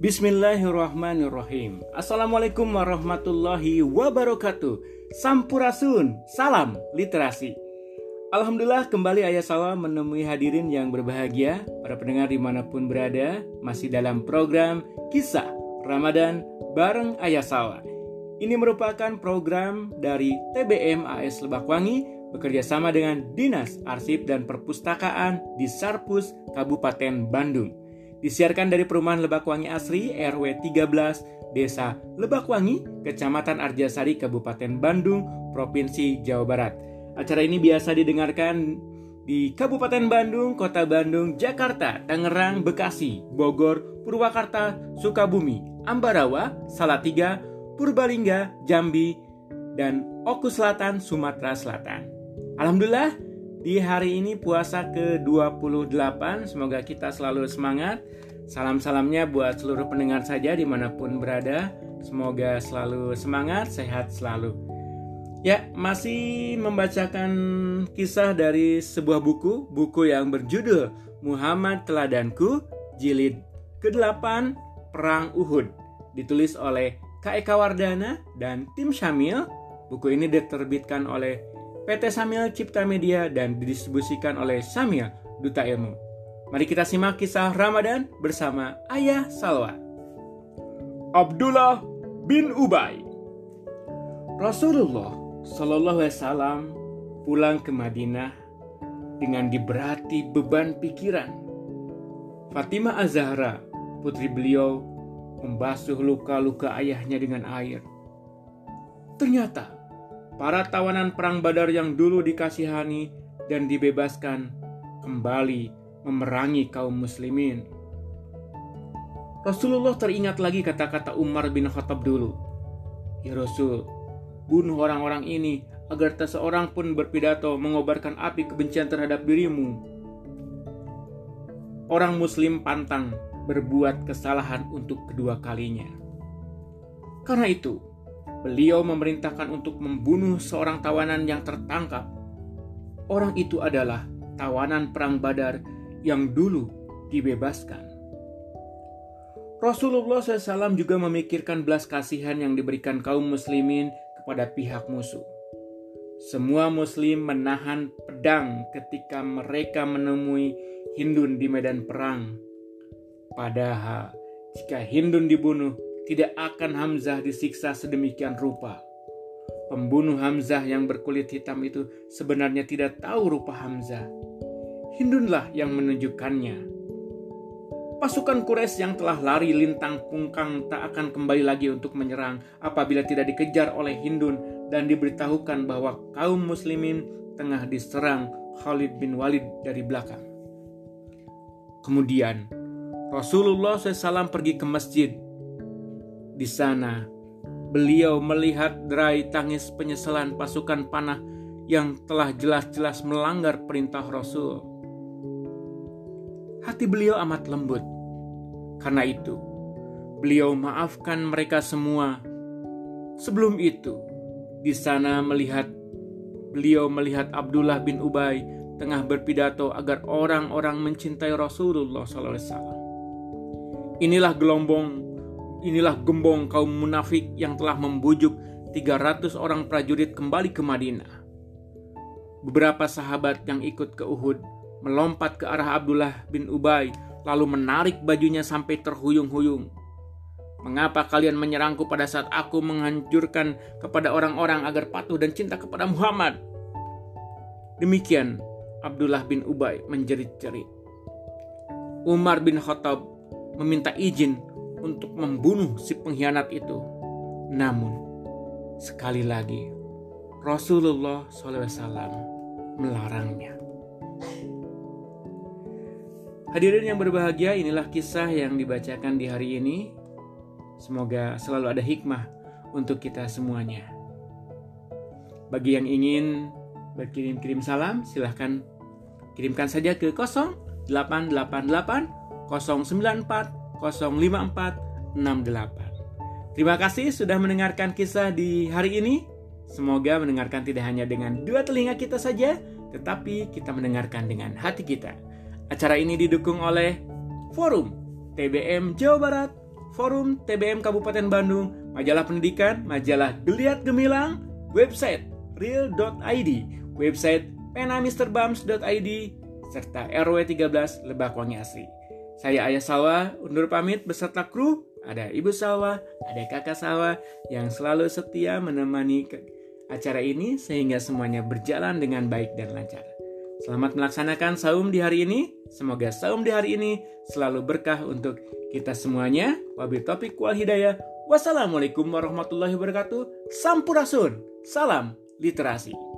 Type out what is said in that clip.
Bismillahirrahmanirrahim. Assalamualaikum warahmatullahi wabarakatuh. Sampurasun, salam literasi. Alhamdulillah kembali Ayah Sawa menemui hadirin yang berbahagia. Para pendengar di mana pun berada Masih dalam program Kisah Ramadan bareng Ayah Sawa. Ini merupakan program dari TBM AS Lebakwangi bekerja sama dengan Dinas Arsip dan Perpustakaan di Sarpus, Kabupaten Bandung. Disiarkan dari Perumahan Lebakwangi Asri, RW 13, Desa Lebakwangi, Kecamatan Arjasari, Kabupaten Bandung, Provinsi Jawa Barat. Acara ini biasa didengarkan di Kabupaten Bandung, Kota Bandung, Jakarta, Tangerang, Bekasi, Bogor, Purwakarta, Sukabumi, Ambarawa, Salatiga, Purbalingga, Jambi, dan Oku Selatan, Sumatera Selatan. Alhamdulillah, di hari ini puasa ke-28, semoga kita selalu semangat. Salam-salamnya buat seluruh pendengar saja di mana pun berada. Semoga selalu semangat, sehat selalu. Ya, masih membacakan kisah dari sebuah buku, buku yang berjudul Muhammad Teladanku, jilid ke-8, Perang Uhud, ditulis oleh K. Eka Wardana dan tim Syamil. Buku ini diterbitkan oleh PT Samil Cipta Media dan didistribusikan oleh Samil Duta Ilmu. Mari kita simak kisah Ramadan bersama Ayah Salwa. Abdullah bin Ubay Rasulullah Shallallahu Alaihi Wasallam pulang ke Madinah dengan diberati beban pikiran. Fatimah Azahra, putri beliau, membasuh luka-luka ayahnya dengan air. Ternyata para tawanan perang Badar yang dulu dikasihani dan dibebaskan kembali memerangi kaum muslimin. Rasulullah teringat lagi kata-kata Umar bin Khattab dulu. Ya Rasul, bunuh orang-orang ini agar tak seorang pun berpidato mengobarkan api kebencian terhadap dirimu. Orang muslim pantang berbuat kesalahan untuk kedua kalinya. Karena itu, beliau memerintahkan untuk membunuh seorang tawanan yang tertangkap. Orang itu adalah tawanan Perang Badar yang dulu dibebaskan. Rasulullah SAW juga memikirkan belas kasihan yang diberikan kaum muslimin kepada pihak musuh. Semua muslim menahan pedang ketika mereka menemui Hindun di medan perang. Padahal jika Hindun dibunuh, tidak akan Hamzah disiksa sedemikian rupa. Pembunuh Hamzah yang berkulit hitam itu sebenarnya tidak tahu rupa Hamzah. Hindunlah yang menunjukkannya. Pasukan Quraisy yang telah lari lintang pungkang tak akan kembali lagi untuk menyerang apabila tidak dikejar oleh Hindun dan diberitahukan bahwa kaum muslimin tengah diserang Khalid bin Walid dari belakang. Kemudian Rasulullah SAW pergi ke masjid di sana, beliau melihat derai tangis penyesalan pasukan panah yang telah jelas-jelas melanggar perintah Rasul. Hati beliau amat lembut. Karena itu, beliau maafkan mereka semua. Sebelum itu, di sana melihat beliau melihat Abdullah bin Ubay tengah berpidato agar orang-orang mencintai Rasulullah SAW. Inilah gelombang Inilah gembong kaum munafik yang telah membujuk 300 orang prajurit kembali ke Madinah. Beberapa sahabat yang ikut ke Uhud melompat ke arah Abdullah bin Ubay lalu menarik bajunya sampai terhuyung-huyung. Mengapa kalian menyerangku pada saat aku menghancurkan kepada orang-orang agar patuh dan cinta kepada Muhammad? Demikian Abdullah bin Ubay menjerit-jerit. Umar bin Khattab meminta izin untuk membunuh si pengkhianat itu. Namun, sekali lagi, Rasulullah SAW melarangnya. Hadirin yang berbahagia, inilah kisah yang dibacakan di hari ini. Semoga selalu ada hikmah untuk kita semuanya. Bagi yang ingin berkirim-kirim salam, silahkan kirimkan saja ke 0888 094 05468. Terima kasih sudah mendengarkan kisah di hari ini. Semoga mendengarkan tidak hanya dengan dua telinga kita saja, tetapi kita mendengarkan dengan hati kita. Acara ini didukung oleh Forum TBM Jawa Barat, Forum TBM Kabupaten Bandung, majalah pendidikan, majalah Geliat Gemilang, website real.id, website penamisterbams.id, serta RW 13 Lebakwangi Asri. Saya Ayah Salwa, undur pamit beserta kru, ada Ibu Salwa, ada Kakak Salwa yang selalu setia menemani acara ini sehingga semuanya berjalan dengan baik dan lancar. Selamat melaksanakan saum di hari ini. Semoga saum di hari ini selalu berkah untuk kita semuanya. Wabil topik wal hidayah. Wassalamualaikum warahmatullahi wabarakatuh. Sampurasun. Salam literasi.